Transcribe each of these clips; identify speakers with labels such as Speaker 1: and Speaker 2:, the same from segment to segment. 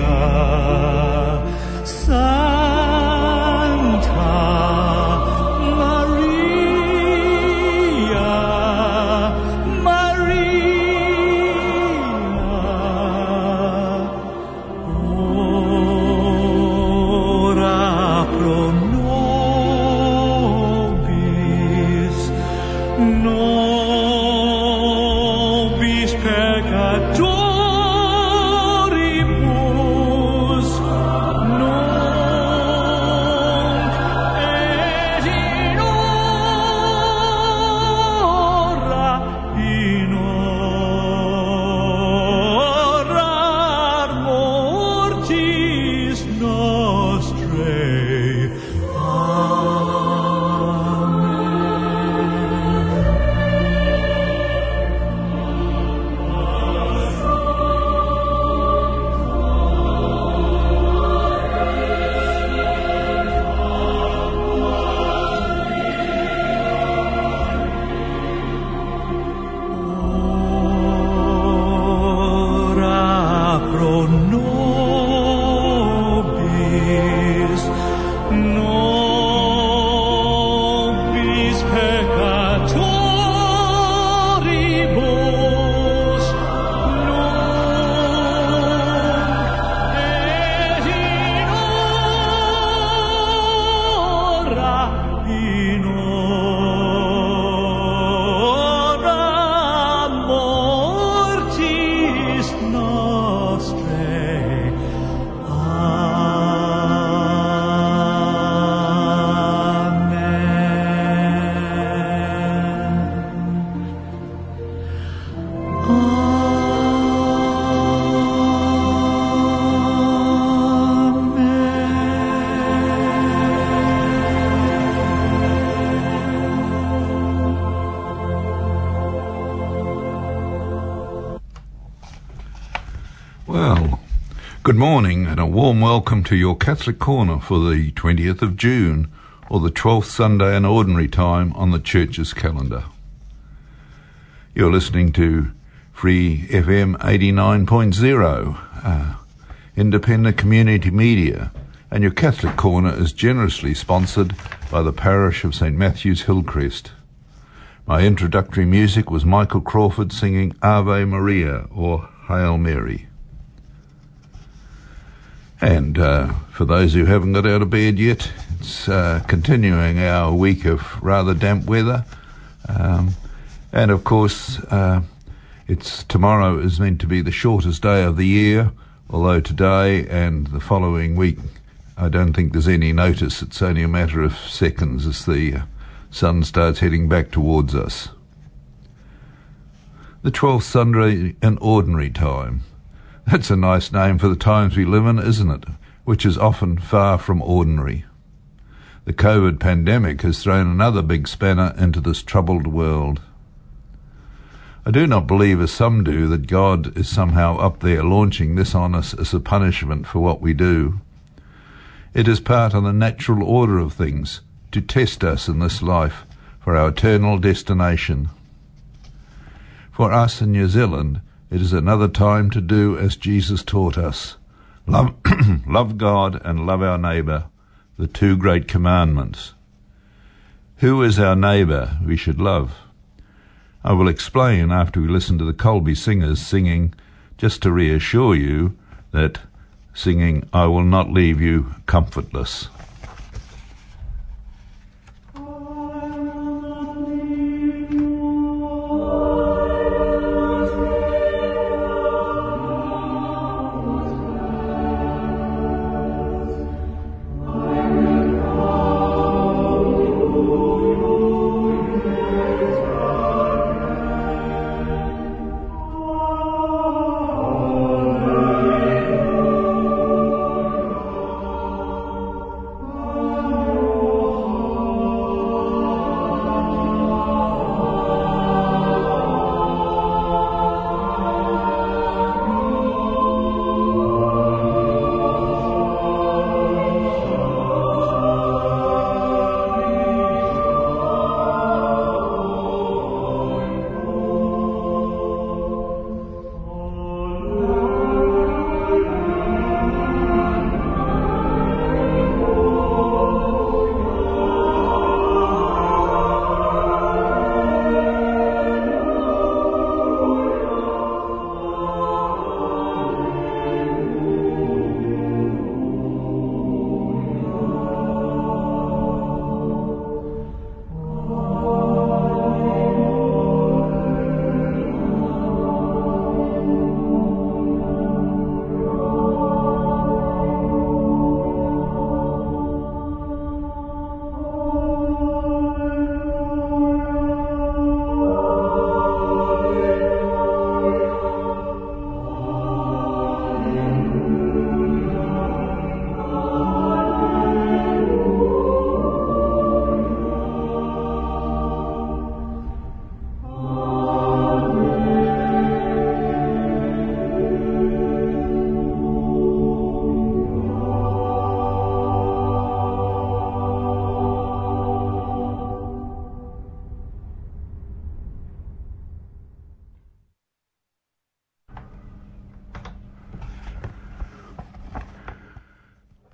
Speaker 1: Maria, Santa
Speaker 2: good morning and a warm welcome to your Catholic Corner for the 20th of June, or the 12th Sunday in Ordinary Time on the Church's calendar. You're listening to Free FM 89.0, uh, independent community media, and your Catholic Corner is generously sponsored by the parish of St. Matthew's Hillcrest. My introductory music was Michael Crawford singing Ave Maria or Hail Mary. And uh, for those who haven't got out of bed yet, it's uh, continuing our week of rather damp weather. Um, and of course, uh, it's tomorrow is meant to be the shortest day of the year, although today and the following week, I don't think there's any notice. It's only a matter of seconds as the uh, sun starts heading back towards us. The twelfth Sunday in ordinary time. That's a nice name for the times we live in, isn't it? Which is often far from ordinary. The COVID pandemic has thrown another big spanner into this troubled world. I do not believe, as some do, that God is somehow up there launching this on us as a punishment for what we do. It is part of the natural order of things to test us in this life for our eternal destination. For us in New Zealand, it is another time to do as Jesus taught us love, love God and love our neighbour, the two great commandments. Who is our neighbour we should love? I will explain after we listen to the Colby singers singing, just to reassure you that singing, I will not leave you comfortless.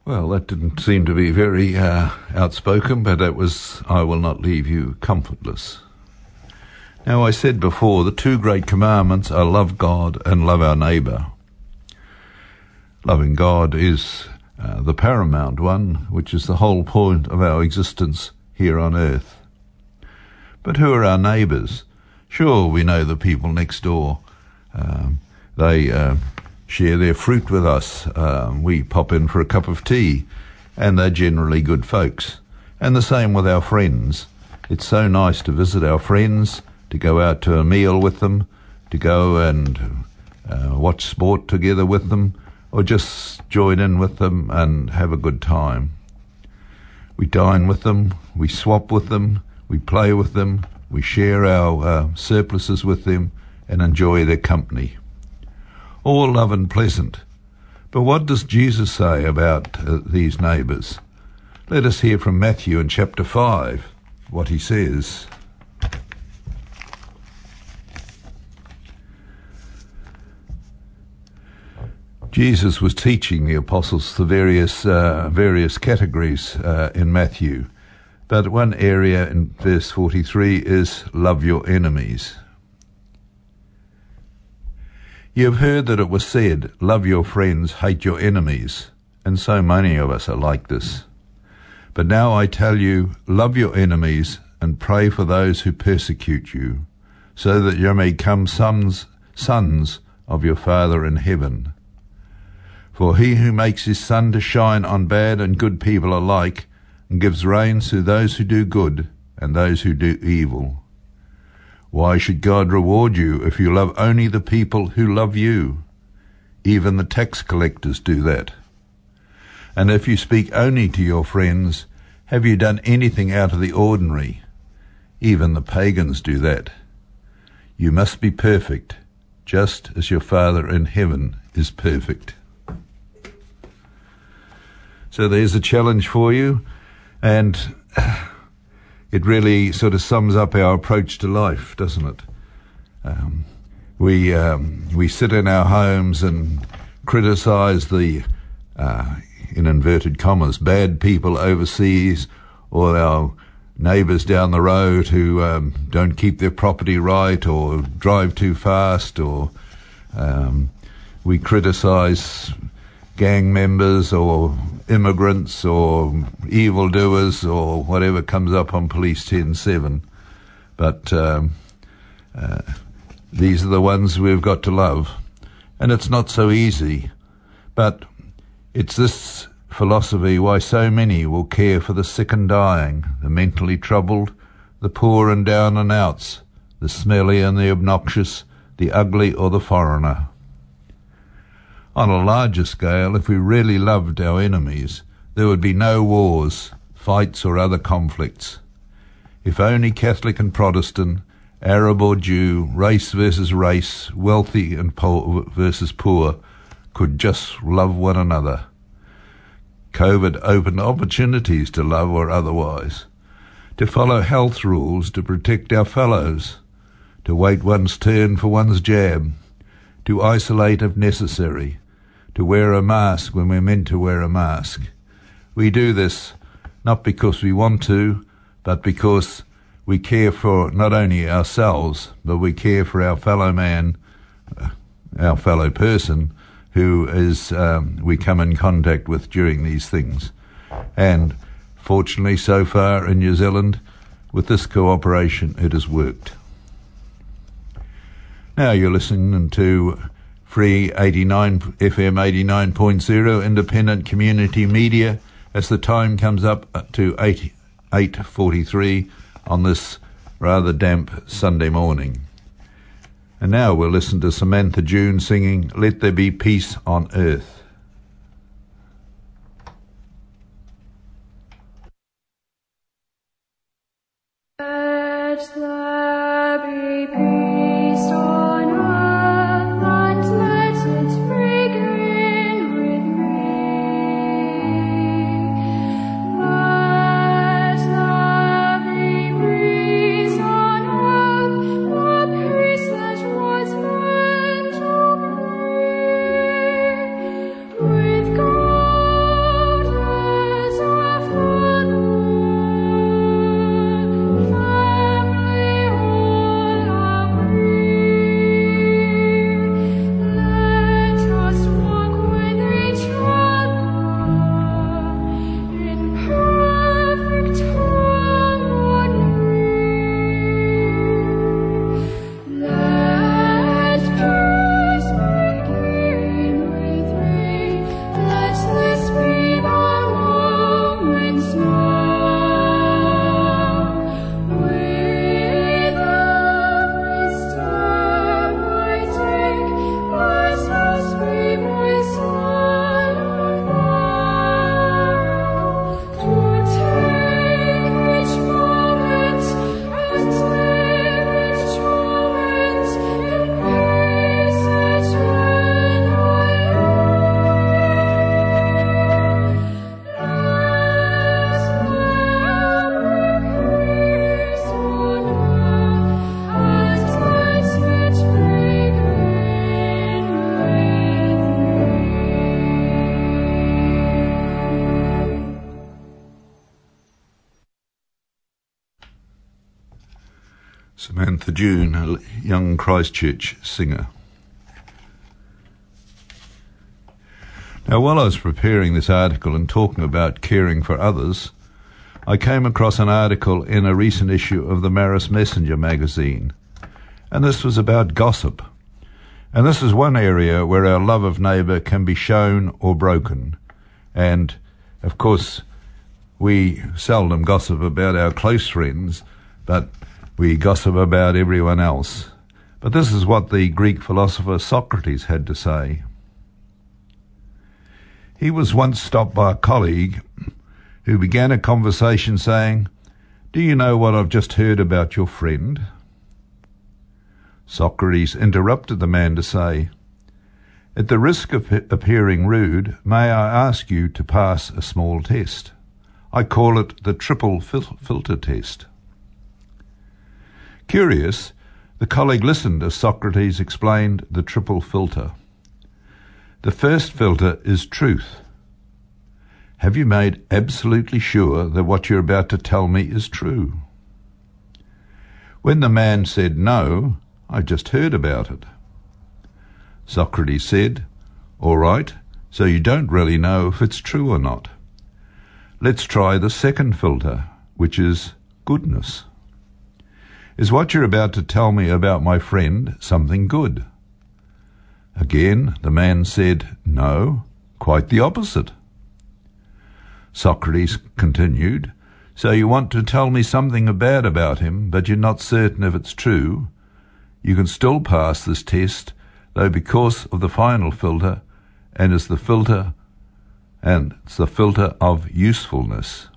Speaker 2: Well, that didn't seem to be very uh, outspoken, but it was, I will not leave you comfortless. Now, I said before, the two great commandments are love God and love our neighbour. Loving God is uh, the paramount one, which is the whole point of our existence here on earth. But who are our neighbours? Sure, we know the people next door. Um, they uh, share their fruit with us. Um, we pop in for a cup of tea, and they're generally good folks. And the same with our friends. It's so nice to visit our friends, to go out to a meal with them, to go and uh, watch sport together with them, or just join in with them and have a good time. We dine with them, we swap with them, we play with them, we share our uh, surpluses with them, and enjoy their company all love and pleasant. But what does Jesus say about uh, these neighbours? Let us hear from Matthew in chapter 5 what he says. Jesus was teaching the apostles the various uh, various categories uh, in Matthew, but one area in verse 43 is love your enemies. You have heard that it was said, Love your friends, hate your enemies. And so many of us are like this. But now I tell you, love your enemies and pray for those who persecute you, so that you may become sons, sons of your Father in heaven. For he who makes his sun to shine on bad and good people alike, and gives rain to those who do good and those who do evil, Why should God reward you if you love only the people who love you? Even the tax collectors do that. And if you speak only to your friends, have you done anything out of the ordinary? Even the pagans do that. You must be perfect, just as your Father in heaven is perfect. So there's a challenge for you, and it really sort of sums up our approach to life, doesn't it? Um, we um, we sit in our homes and criticise the, uh, in inverted commas, bad people overseas, or our neighbours down the road who um, don't keep their property right, or drive too fast, or um, we criticise gang members or immigrants or evildoers or whatever comes up on Police 107. But um, uh, these are the ones we've got to love. And it's not so easy. But it's this philosophy why so many will care for the sick and dying, the mentally troubled, the poor and down and outs, the smelly and the obnoxious, the ugly or the foreigner. On a larger scale, if we really loved our enemies, there would be no wars, fights, or other conflicts. If only Catholic and Protestant, Arab or Jew, race versus race, wealthy and poor versus poor, could just love one another. COVID opened opportunities to love or otherwise, to follow health rules to protect our fellows, to wait one's turn for one's jab, to isolate if necessary, to wear a mask when we're meant to wear a mask. We do this not because we want to, but because we care for not only ourselves, but we care for our fellow man, uh, our fellow person, who is um, we come in contact with during these things. And fortunately, so far in New Zealand, with this cooperation, it has worked. Now you're listening to free 89 FM 89.0 independent community media as the time comes up uh, to 8 8:43 on this rather damp Sunday morning. And now we'll listen to Samantha June singing Let There Be Peace on Earth. Samantha June, a young Christchurch singer. Now, while I was preparing this article and talking about caring for others, I came across an article in a recent issue of the Marist Messenger magazine, and this was about gossip. And this is one area where our love of neighbour can be shown or broken. And, of course, we seldom gossip about our close friends, but We gossip about everyone else. But this is what the Greek philosopher Socrates had to say. He was once stopped by a colleague who began a conversation saying, Do you know what I've just heard about your friend? Socrates interrupted the man to say, At the risk of appearing rude, may I ask you to pass a small test? I call it the triple fil- filter test. Curious, the colleague listened as Socrates explained the triple filter. The first filter is truth. Have you made absolutely sure that what you're about to tell me is true? When the man said no, I just heard about it. Socrates said, All right, so you don't really know if it's true or not. Let's try the second filter, which is goodness. Is what you're about to tell me about my friend something good? Again, the man said, No, quite the opposite. Socrates continued, So you want to tell me something bad about him, but you're not certain if it's true? You can still pass this test, though because of the final filter, and it's the filter and it's the filter of usefulness.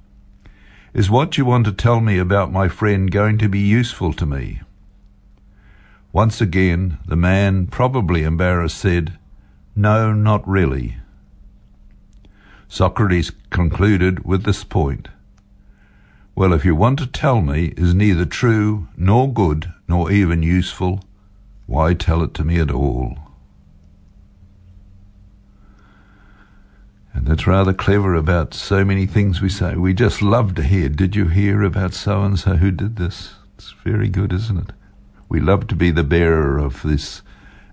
Speaker 2: Is what you want to tell me about my friend going to be useful to me? Once again, the man, probably embarrassed, said, No, not really. Socrates concluded with this point Well, if you want to tell me is neither true, nor good, nor even useful, why tell it to me at all? And that's rather clever about so many things we say. We just love to hear, did you hear about so and so who did this? It's very good, isn't it? We love to be the bearer of this,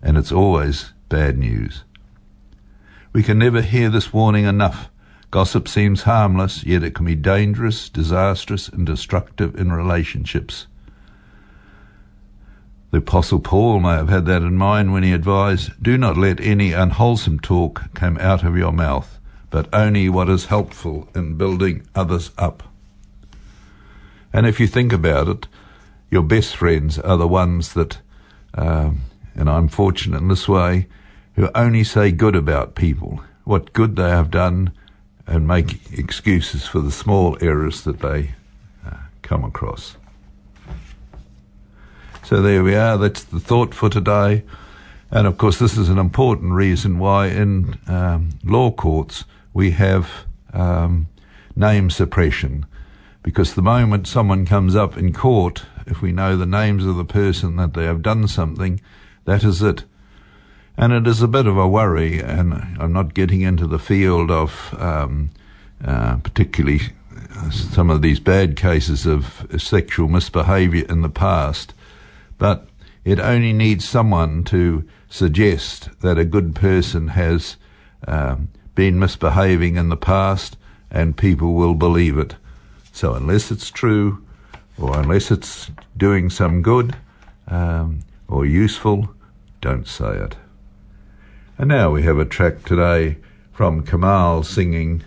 Speaker 2: and it's always bad news. We can never hear this warning enough. Gossip seems harmless, yet it can be dangerous, disastrous, and destructive in relationships. The Apostle Paul may have had that in mind when he advised, Do not let any unwholesome talk come out of your mouth, but only what is helpful in building others up. And if you think about it, your best friends are the ones that, um, and I'm fortunate in this way, who only say good about people, what good they have done, and make excuses for the small errors that they uh, come across. So there we are. That's the thought for today. And of course, this is an important reason why in um, law courts we have um, name suppression. Because the moment someone comes up in court, if we know the names of the person that they have done something, that is it. And it is a bit of a worry, and I'm not getting into the field of um, uh, particularly some of these bad cases of sexual misbehaviour in the past, but it only needs someone to suggest that a good person has um, been misbehaving in the past, and people will believe it. So, unless it's true, or unless it's doing some good um, or useful, don't say it. And now we have a track today from Kamal singing,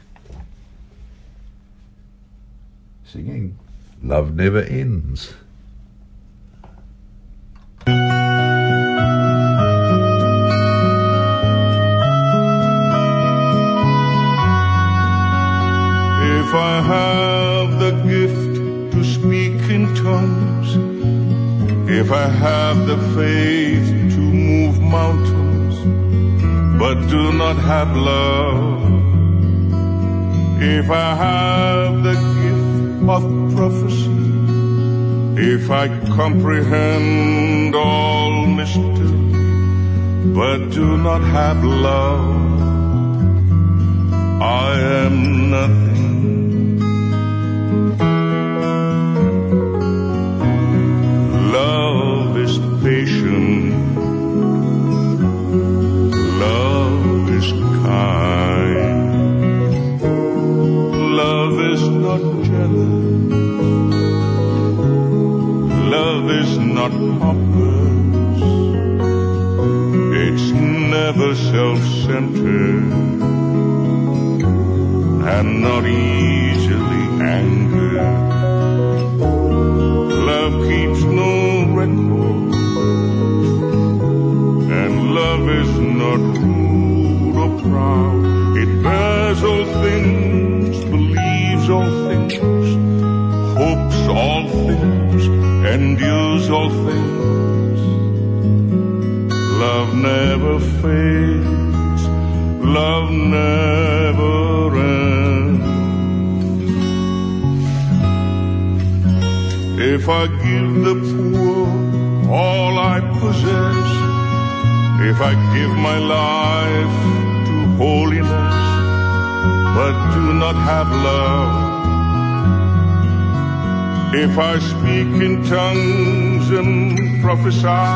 Speaker 2: singing, Love Never Ends.
Speaker 3: Have the faith to move mountains, but do not have love, if I have the gift of prophecy, if I comprehend all mystery, but do not have love, I am nothing. Love is not pompous, it's never self-centered, and not easily angered. Love keeps no record, and love is not rude or proud. It bears all things hopes all things, endures all things. Love never fades, love never ends. If I give the poor all I possess, if I give my life to holiness, but do not have love, if I speak in tongues and prophesy,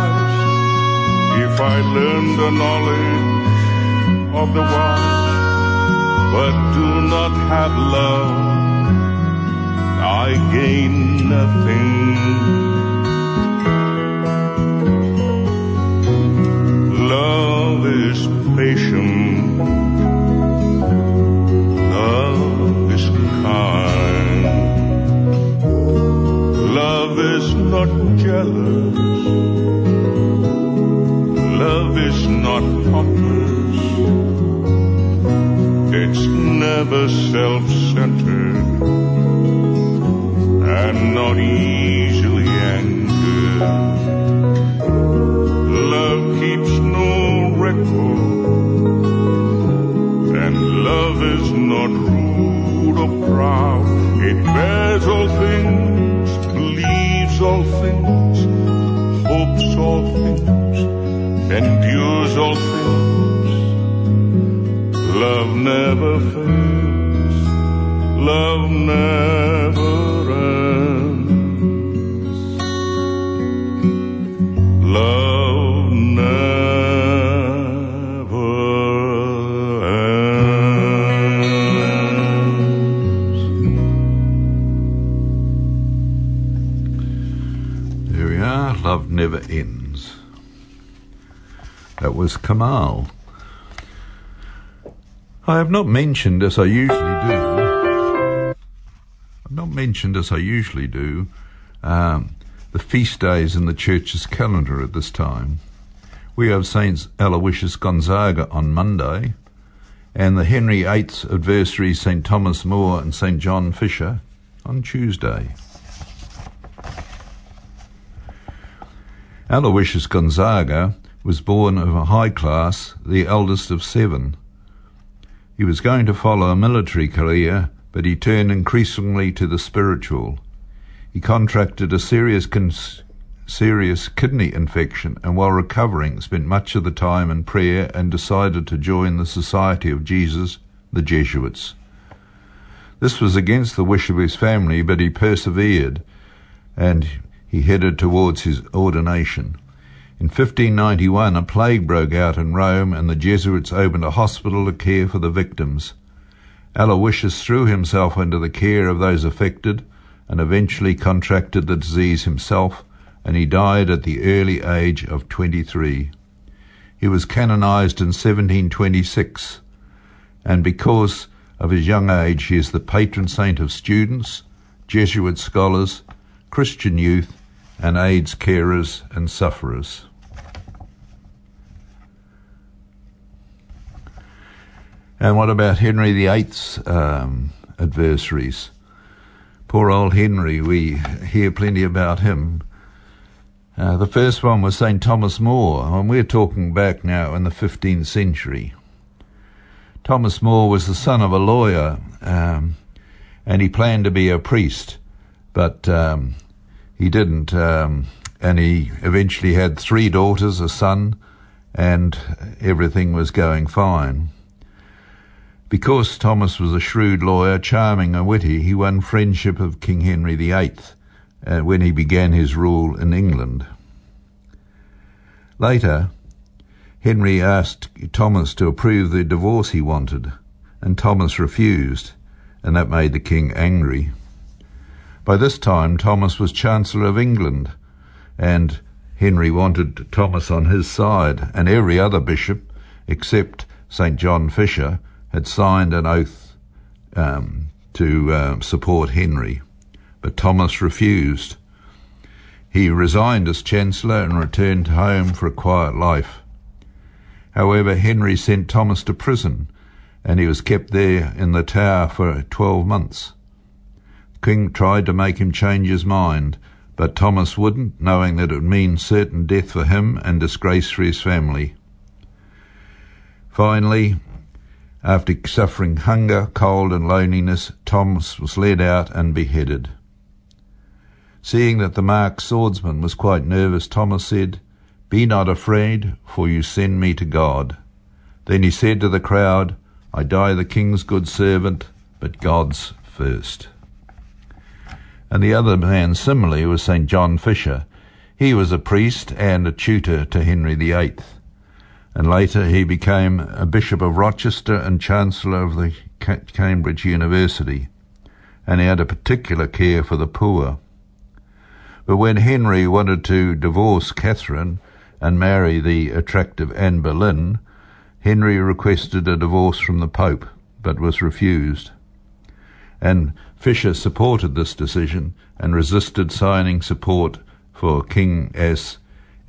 Speaker 3: if I learn the knowledge of the wise, but do not have love, I gain nothing. Love is patient. Love is kind. Jealous. Love is not pompous. It's never self-centered and not easily angered. Love keeps no record, and love is not rude or proud. It bears all things, all things, hopes all things, endures all things. Love never fails, love never
Speaker 2: was Kamal. I have not mentioned, as I usually do, I've not mentioned, as I usually do, um, the feast days in the church's calendar at this time. We have Saint Aloysius Gonzaga on Monday, and the Henry VIII's adversary Saint Thomas More and Saint John Fisher on Tuesday. Aloysius Gonzaga was born of a high class, the eldest of seven. He was going to follow a military career, but he turned increasingly to the spiritual. He contracted a serious, cons- serious kidney infection and while recovering spent much of the time in prayer and decided to join the Society of Jesus, the Jesuits. This was against the wish of his family, but he persevered and he headed towards his ordination. In 1591, a plague broke out in Rome, and the Jesuits opened a hospital to care for the victims. Aloysius threw himself into the care of those affected and eventually contracted the disease himself, and he died at the early age of 23. He was canonized in 1726, and because of his young age, he is the patron saint of students, Jesuit scholars, Christian youth, and AIDS carers and sufferers. And what about Henry VIII's um, adversaries? Poor old Henry, we hear plenty about him. Uh, the first one was St. Thomas More, and we're talking back now in the 15th century. Thomas More was the son of a lawyer, um, and he planned to be a priest, but um, he didn't. Um, and he eventually had three daughters, a son, and everything was going fine. Because Thomas was a shrewd lawyer, charming and witty, he won friendship of King Henry VIII uh, when he began his rule in England. Later, Henry asked Thomas to approve the divorce he wanted, and Thomas refused, and that made the king angry. By this time, Thomas was Chancellor of England, and Henry wanted Thomas on his side, and every other bishop, except St. John Fisher, had signed an oath um, to uh, support Henry. But Thomas refused. He resigned as Chancellor and returned home for a quiet life. However, Henry sent Thomas to prison, and he was kept there in the tower for twelve months. The king tried to make him change his mind, but Thomas wouldn't, knowing that it would mean certain death for him and disgrace for his family. Finally, after suffering hunger, cold, and loneliness, Thomas was led out and beheaded. Seeing that the marked swordsman was quite nervous, Thomas said, Be not afraid, for you send me to God. Then he said to the crowd, I die the king's good servant, but God's first. And the other man similarly was St. John Fisher. He was a priest and a tutor to Henry VIII. And later he became a Bishop of Rochester and Chancellor of the Cambridge University. And he had a particular care for the poor. But when Henry wanted to divorce Catherine and marry the attractive Anne Boleyn, Henry requested a divorce from the Pope, but was refused. And Fisher supported this decision and resisted signing support for King as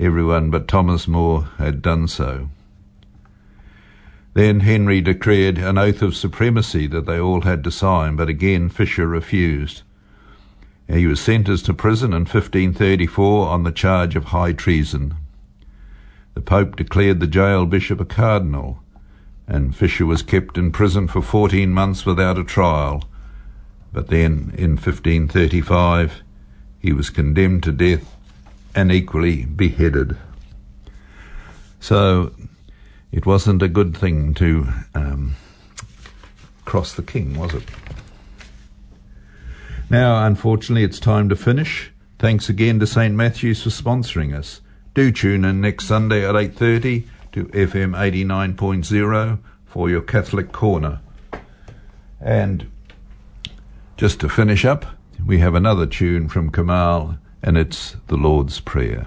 Speaker 2: everyone but Thomas More had done so. Then Henry declared an oath of supremacy that they all had to sign, but again Fisher refused. He was sentenced to prison in 1534 on the charge of high treason. The Pope declared the jail bishop a cardinal, and Fisher was kept in prison for 14 months without a trial. But then, in 1535, he was condemned to death and equally beheaded. So it wasn't a good thing to um, cross the king, was it? Now, unfortunately, it's time to finish. Thanks again to St Matthew's for sponsoring us. Do tune in next Sunday at 8:30 to FM 89.0 for your Catholic Corner. And just to finish up, we have another tune from Kamal, and it's the Lord's Prayer.